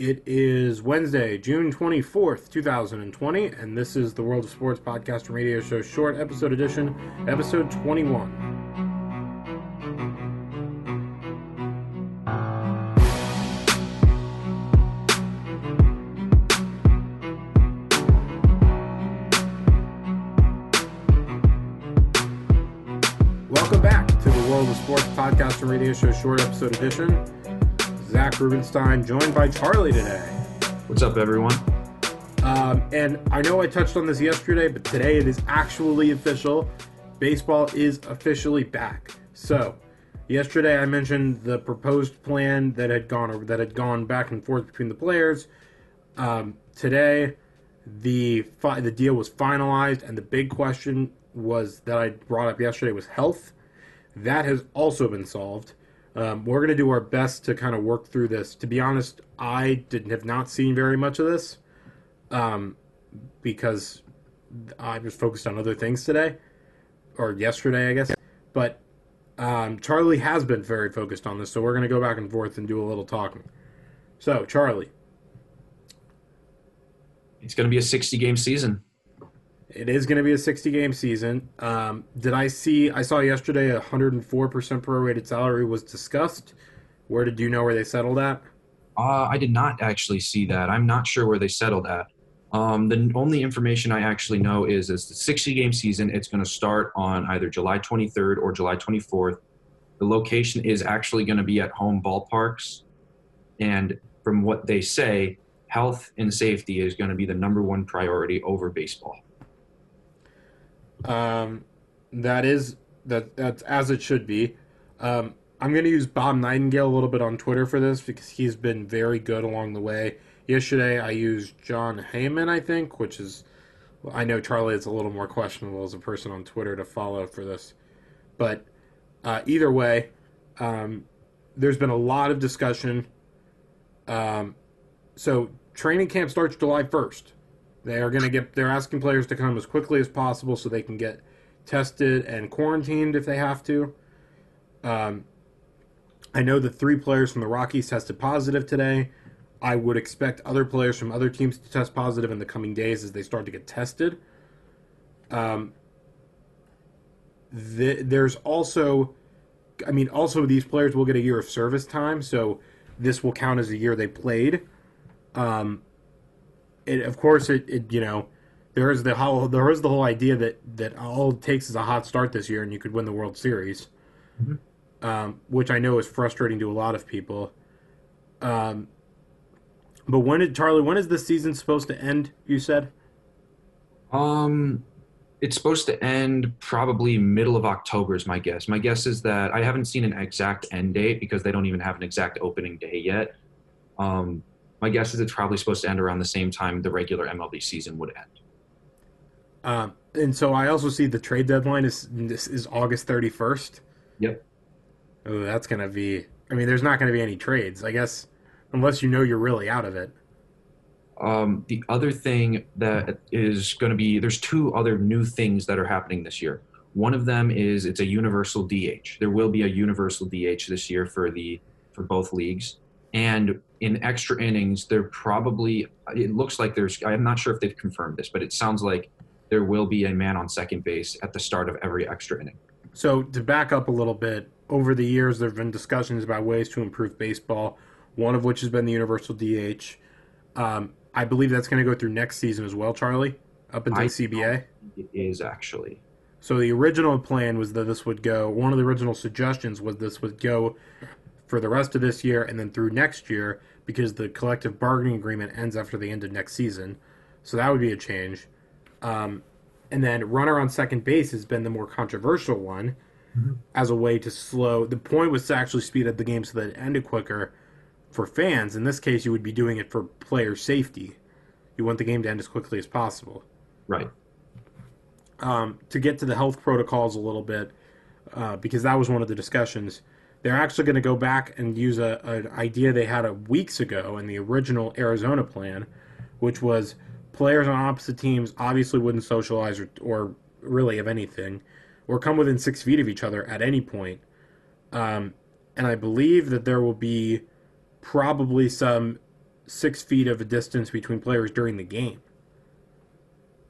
It is Wednesday, June 24th, 2020, and this is the World of Sports podcast and radio show short episode edition, episode 21. Welcome back to the World of Sports podcast and radio show short episode edition. Zach Rubenstein, joined by Charlie today. What's up, everyone? Um, and I know I touched on this yesterday, but today it is actually official. Baseball is officially back. So, yesterday I mentioned the proposed plan that had gone over that had gone back and forth between the players. Um, today, the fi- the deal was finalized, and the big question was that I brought up yesterday was health. That has also been solved. Um, we're going to do our best to kind of work through this. To be honest, I did have not seen very much of this um, because I was focused on other things today or yesterday, I guess. But um, Charlie has been very focused on this, so we're going to go back and forth and do a little talking. So, Charlie, It's going to be a 60 game season. It is going to be a 60 game season. Um, did I see? I saw yesterday a 104% prorated salary was discussed. Where did you know where they settled at? Uh, I did not actually see that. I'm not sure where they settled at. Um, the only information I actually know is is the 60 game season. It's going to start on either July 23rd or July 24th. The location is actually going to be at home ballparks, and from what they say, health and safety is going to be the number one priority over baseball. Um, that is that that's as it should be. Um, I'm going to use Bob Nightingale a little bit on Twitter for this because he's been very good along the way. Yesterday, I used Jon Heyman, I think, which is I know Charlie is a little more questionable as a person on Twitter to follow for this, but uh, either way, um, there's been a lot of discussion. Um, so training camp starts July 1st. They are going to get. They're asking players to come as quickly as possible so they can get tested and quarantined if they have to. Um, I know that three players from the Rockies tested positive today. I would expect other players from other teams to test positive in the coming days as they start to get tested. Um, the, there's also, I mean, also these players will get a year of service time, so this will count as a year they played. Um, it, of course, it, it you know there is the whole there is the whole idea that that all it takes is a hot start this year and you could win the World Series, Mhm. um, which I know is frustrating to a lot of people. Um, but when did Charlie? When is this season supposed to end? You said. Um, it's supposed to end probably middle of October is my guess. My guess is that I haven't seen an exact end date because they don't even have an exact opening day yet. Um, my guess is it's probably supposed to end around the same time the regular MLB season would end. Um, and so I also see the trade deadline is this is August thirty first. Yep. Oh, that's gonna be. I mean, there's not gonna be any trades, I guess, unless you know you're really out of it. Um, the other thing that is going to be there's two other new things that are happening this year. One of them is it's a universal DH. There will be a universal DH this year for the for both leagues. And in extra innings, there probably it looks like there's I'm not sure if they've confirmed this, but it sounds like there will be a man on second base at the start of every extra inning. So to back up a little bit, over the years there have been discussions about ways to improve baseball. One of which has been the universal DH. Um, I believe that's going to go through next season as well, Charlie, up until I CBA. It is actually. So the original plan was that this would go. One of the original suggestions was this would go for the rest of this year and then through next year because the collective bargaining agreement ends after the end of next season. So that would be a change. Um, and then runner on second base has been the more controversial one Mhm. as a way to slow. The point was to actually speed up the game so that it ended quicker for fans. In this case, you would be doing it for player safety. You want the game to end as quickly as possible Right. um, to get to the health protocols a little bit, uh, because that was one of the discussions. They're actually going to go back and use a, an idea they had a weeks ago in the original Arizona plan, which was players on opposite teams obviously wouldn't socialize or, or really of anything, or come within six feet of each other at any point. Um, and I believe that there will be probably some six feet of a distance between players during the game.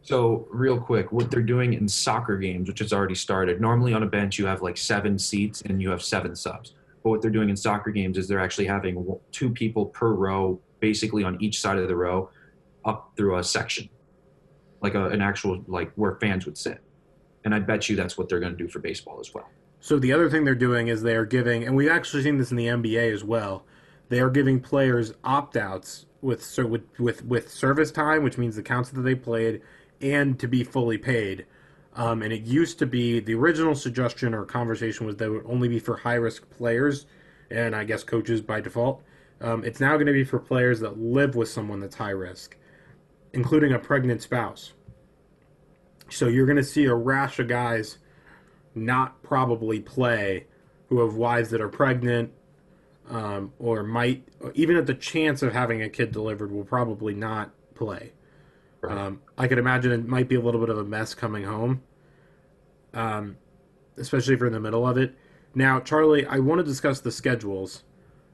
So, real quick, what they're doing in soccer games, which has already started, normally on a bench you have like seven seats and you have seven subs. But what they're doing in soccer games is they're actually having two people per row, basically on each side of the row, up through a section, like a, an actual, like where fans would sit. And I bet you that's what they're going to do for baseball as well. So, the other thing they're doing is they are giving, and we've actually seen this in the NBA as well, they are giving players opt outs with, with, with, with service time, which means the counts that they played and to be fully paid. Um, and it used to be the original suggestion or conversation was that it would only be for high risk players and I guess coaches by default. Um, it's now going to be for players that live with someone that's high risk, including a pregnant spouse. So you're going to see a rash of guys not probably play who have wives that are pregnant um, or might, even at the chance of having a kid delivered, will probably not play. Right. Um, I could imagine it might be a little bit of a mess coming home, um, especially if you're in the middle of it. Now, Charlie, I want to discuss the schedules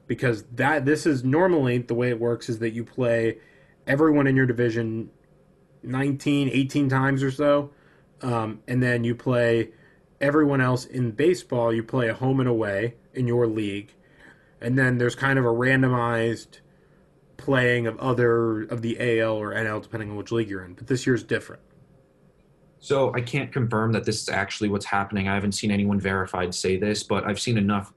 because that this is normally the way it works is that you play everyone in your division 19, 18 times or so, um, and then you play everyone else in baseball. You play a home and away in your league, and then there's kind of a randomized playing of other of the AL or NL, depending on which league you're in. But this year's different. So I can't confirm that this is actually what's happening. I haven't seen anyone verified say this, but I've seen enough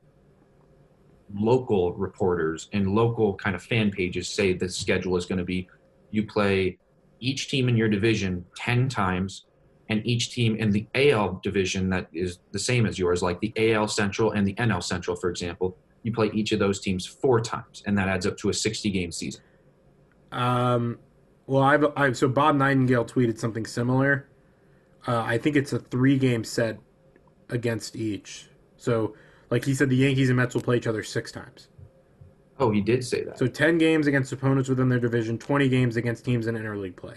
local reporters and local kind of fan pages say the schedule is going to be you play each team in your division 10 times and each team in the AL division that is the same as yours like the AL Central and the NL Central for example you play each of those teams four times, and that adds up to a 60 game season. Um, well, I've, I've so Bob Nightingale tweeted something similar. Uh, I think it's a three game set against each. So, like he said, the Yankees and Mets will play each other six times. Oh, he did say that. So, 10 games against opponents within their division, 20 games against teams in interleague play.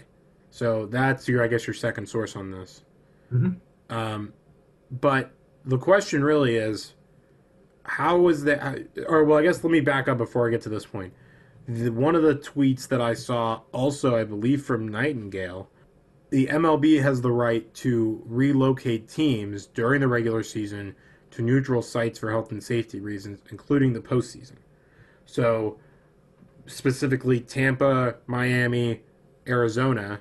So, that's your, I guess, your second source on this. Mm-hmm. Um, but the question really is how was that? Or well, I guess let me back up before I get to this point. The, one of the tweets that I saw, also I believe from Nightingale, the MLB has the right to relocate teams during the regular season to neutral sites for health and safety reasons, including the postseason. So, specifically Tampa, Miami, Arizona.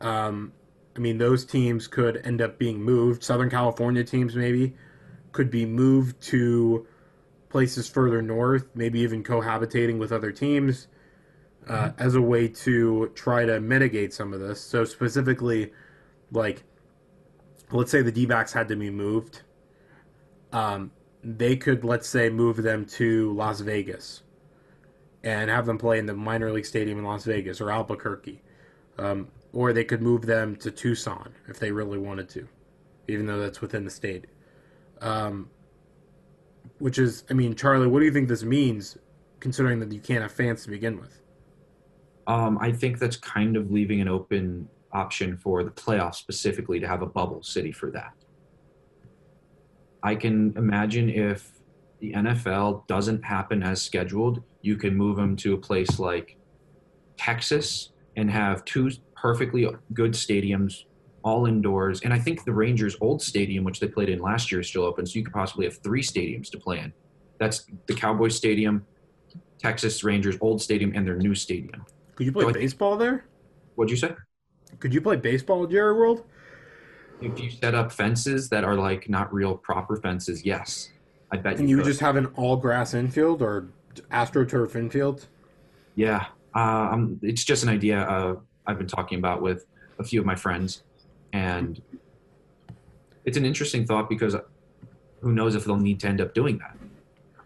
Um, I mean, those teams could end up being moved. Southern California teams, maybe could be moved to places further north, maybe even cohabitating with other teams uh, mm-hmm. as a way to try to mitigate some of this. So, specifically, like, let's say the D backs had to be moved. Um, they could, let's say, move them to Las Vegas and have them play in the minor league stadium in Las Vegas or Albuquerque. Um, or they could move them to Tucson if they really wanted to, even though that's within the state. Um, which is, I mean, Charlie, what do you think this means, considering that you can't have fans to begin with? Um, I think that's kind of leaving an open option for the playoffs specifically to have a bubble city for that. I can imagine if the NFL doesn't happen as scheduled, you can move them to a place like Texas and have two perfectly good stadiums all indoors. And I think the Rangers' old stadium, which they played in last year, is still open. So you could possibly have three stadiums to play in. That's the Cowboys Stadium, Texas Rangers' old stadium, and their new stadium. Could you play so baseball think, there? What'd you say? Could you play baseball at Jerry World? If you set up fences that are like not real proper fences, yes. I bet and you. you would just have an all grass infield or astroturf infield? Yeah. Uh, it's just an idea uh, I've been talking about with a few of my friends and it's an interesting thought because who knows if they'll need to end up doing that.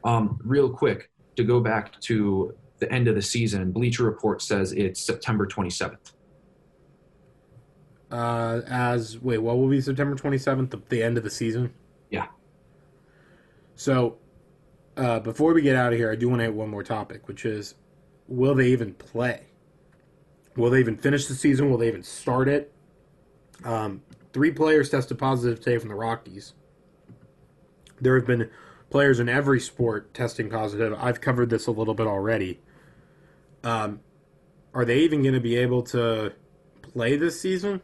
Um, real quick, to go back to the end of the season, Bleacher Report says it's September 27th. Uh, as wait, what will be September 27th, the, the end of the season? Yeah. So, uh, before we get out of here, I do want to add one more topic, which is will they even play? Will they even finish the season? Will they even start it? Um, three players tested positive today from the Rockies. There have been players in every sport testing positive. I've covered this a little bit already. Um, are they even going to be able to play this season?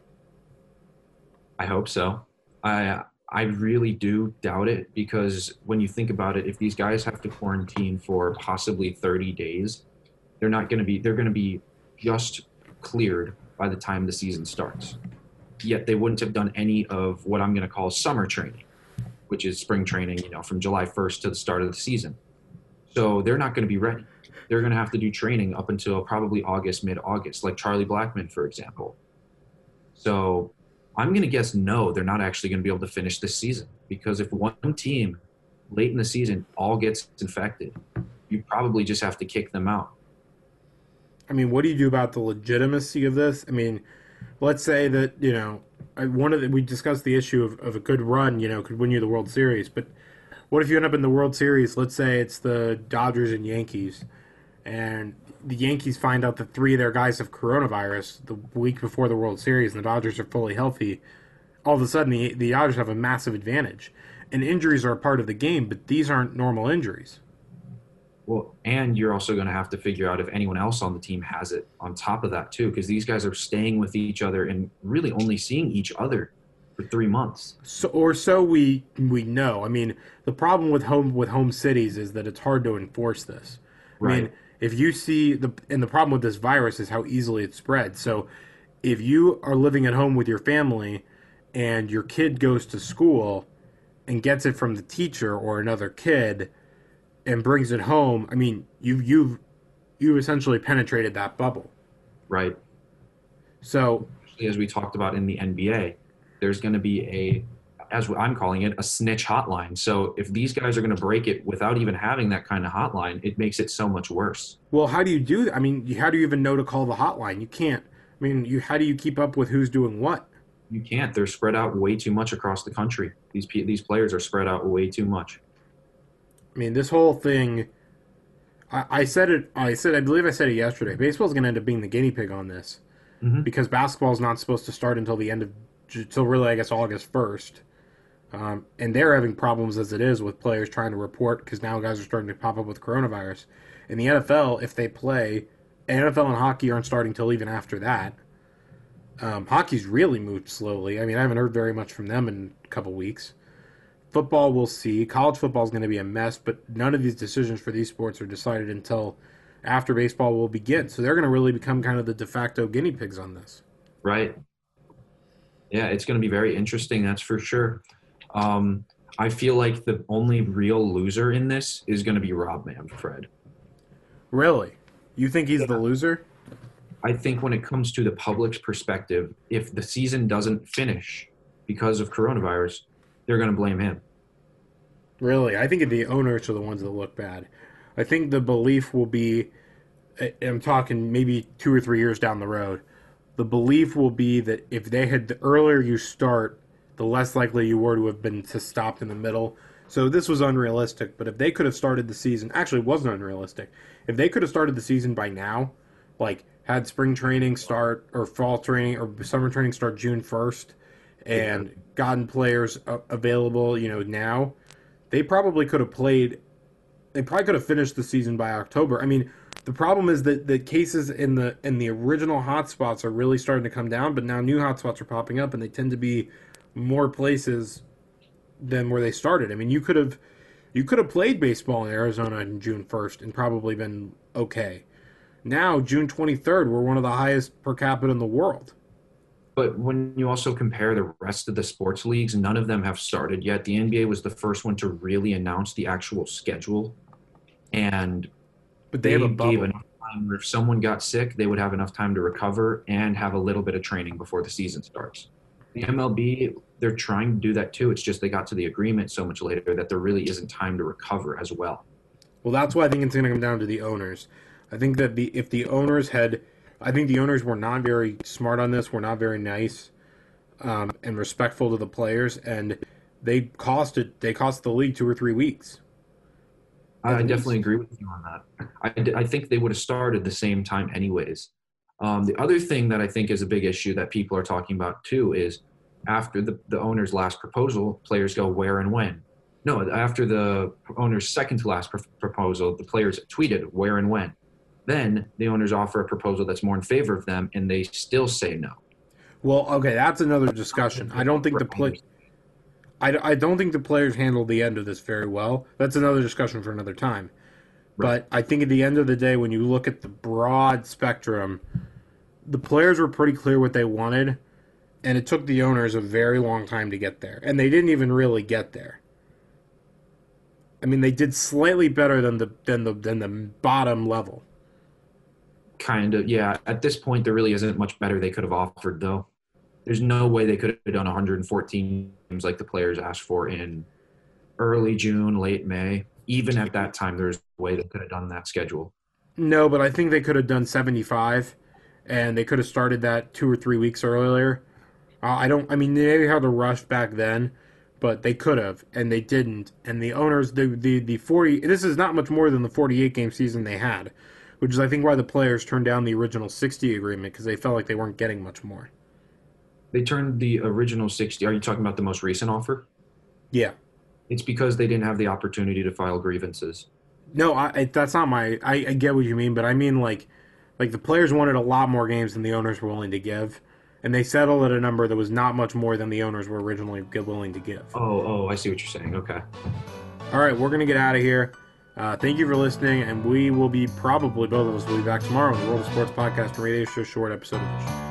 I hope so. I I really do doubt it because when you think about it, if these guys have to quarantine for possibly 30 days, they're not going to be they're going to be just cleared by the time the season starts. Yet they wouldn't have done any of what I'm going to call summer training, which is spring training, you know, from July 1st to the start of the season. So they're not going to be ready. They're going to have to do training up until probably August, mid August, like Charlie Blackmon, for example. So I'm going to guess no, they're not actually going to be able to finish this season because if one team late in the season all gets infected, you probably just have to kick them out. I mean, what do you do about the legitimacy of this? I mean, let's say that you know one of the, we discussed the issue of, of a good run, you know, could win you the World Series, but what if you end up in the World Series? Let's say it's the Dodgers and Yankees, and the Yankees find out that three of their guys have coronavirus the week before the World Series, and the Dodgers are fully healthy. All of a sudden, the the Dodgers have a massive advantage, and injuries are a part of the game, but these aren't normal injuries. Well, and you're also going to have to figure out if anyone else on the team has it on top of that too, because these guys are staying with each other and really only seeing each other for three months. So, or so we we know. I mean, the problem with home with home cities is that it's hard to enforce this. Right. I mean, if you see the and the problem with this virus is how easily it spreads. So, if you are living at home with your family and your kid goes to school and gets it from the teacher or another kid and brings it home, I mean, you've you've you've essentially penetrated that bubble. Right. So, as we talked about in the NBA, there's going to be a as I'm calling it, a snitch hotline. So if these guys are going to break it without even having that kind of hotline, it makes it so much worse. Well, how do you do that? I mean, how do you even know to call the hotline? You can't. I mean, you how do you keep up with who's doing what? You can't. They're spread out way too much across the country. These these players are spread out way too much. I mean, this whole thing. I, I said it. I said. I believe I said it yesterday. Baseball's going to end up being the guinea pig on this mm-hmm. because basketball is not supposed to start until the end of until really I guess August first. Um, and they're having problems as it is with players trying to report because now guys are starting to pop up with coronavirus. In the NFL, if they play, NFL and hockey aren't starting till even after that. Um, hockey's really moved slowly. I mean, I haven't heard very much from them in a couple weeks. Football, we'll see. College football is going to be a mess, but none of these decisions for these sports are decided until after baseball will begin. So they're going to really become kind of the de facto guinea pigs on this. Right. Yeah, it's going to be very interesting. That's for sure. Um, I feel like the only real loser in this is going to be Rob Manfred. Really? You think he's yeah. the loser? I think when it comes to the public's perspective, if the season doesn't finish because of coronavirus, they're going to blame him. Really? I think the owners are the ones that look bad. I think the belief will be I'm talking maybe two or three years down the road. The belief will be that if they had the earlier you start, the less likely you were to have been to stop in the middle. So this was unrealistic. But if they could have started the season, actually, it wasn't unrealistic. If they could have started the season by now, like had spring training start or fall training or summer training start June first, and gotten players available, you know, now, they probably could have played. They probably could have finished the season by October. I mean, the problem is that the cases in the in the original hotspots are really starting to come down, but now new hotspots are popping up, and they tend to be more places than where they started. I mean, you could have you could have played baseball in Arizona on June 1st and probably been okay. Now, June 23rd, we're one of the highest per capita in the world. But when you also compare the rest of the sports leagues, none of them have started yet. The NBA was the first one to really announce the actual schedule, and but they, they gave enough time where if someone got sick, they would have enough time to recover and have a little bit of training before the season starts. The MLB they're trying to do that too. It's just they got to the agreement so much later that there really isn't time to recover as well. Well, that's why I think it's going to come down to the owners. I think that the if the owners had, I think the owners were not very smart on this. Were not very nice um, and respectful to the players, and they costed they cost the league two or three weeks. I definitely agree with you on that. I, I think they would have started the same time anyways. Um, the other thing that I think is a big issue that people are talking about too is after the, the owner's last proposal, players go where and when. No, after the owner's second to last pr- proposal, the players tweeted where and when. Then the owners offer a proposal that's more in favor of them, and they still say no. Well, okay, that's another discussion. I don't think the play. I, I don't think the players handled the end of this very well. That's another discussion for another time. Right. But I think at the end of the day, when you look at the broad spectrum, the players were pretty clear what they wanted, and it took the owners a very long time to get there. And they didn't even really get there. I mean, they did slightly better than the than the than the bottom level. Kind of, yeah. At this point, there really isn't much better they could have offered, though. There's no way they could have done 114 games like the players asked for in early June, late May. Even at that time, there's a way they could have done that schedule. No, but I think they could have done 75, and they could have started that two or three weeks earlier. Uh, I don't. I mean, they maybe had to rush back then, but they could have, and they didn't. And the owners, the the the 40. This is not much more than the 48 game season they had, which is I think why the players turned down the original 60 agreement because they felt like they weren't getting much more. They turned the original 60. Are you talking about the most recent offer? Yeah. It's because they didn't have the opportunity to file grievances. No, I, that's not my. I, I get what you mean, but I mean like, like the players wanted a lot more games than the owners were willing to give, and they settled at a number that was not much more than the owners were originally willing to give. Oh, oh, I see what you're saying. Okay. All right, we're gonna get out of here. Uh, thank you for listening, and we will be probably both of us will be back tomorrow on the World of Sports Podcast and Radio Show short episode.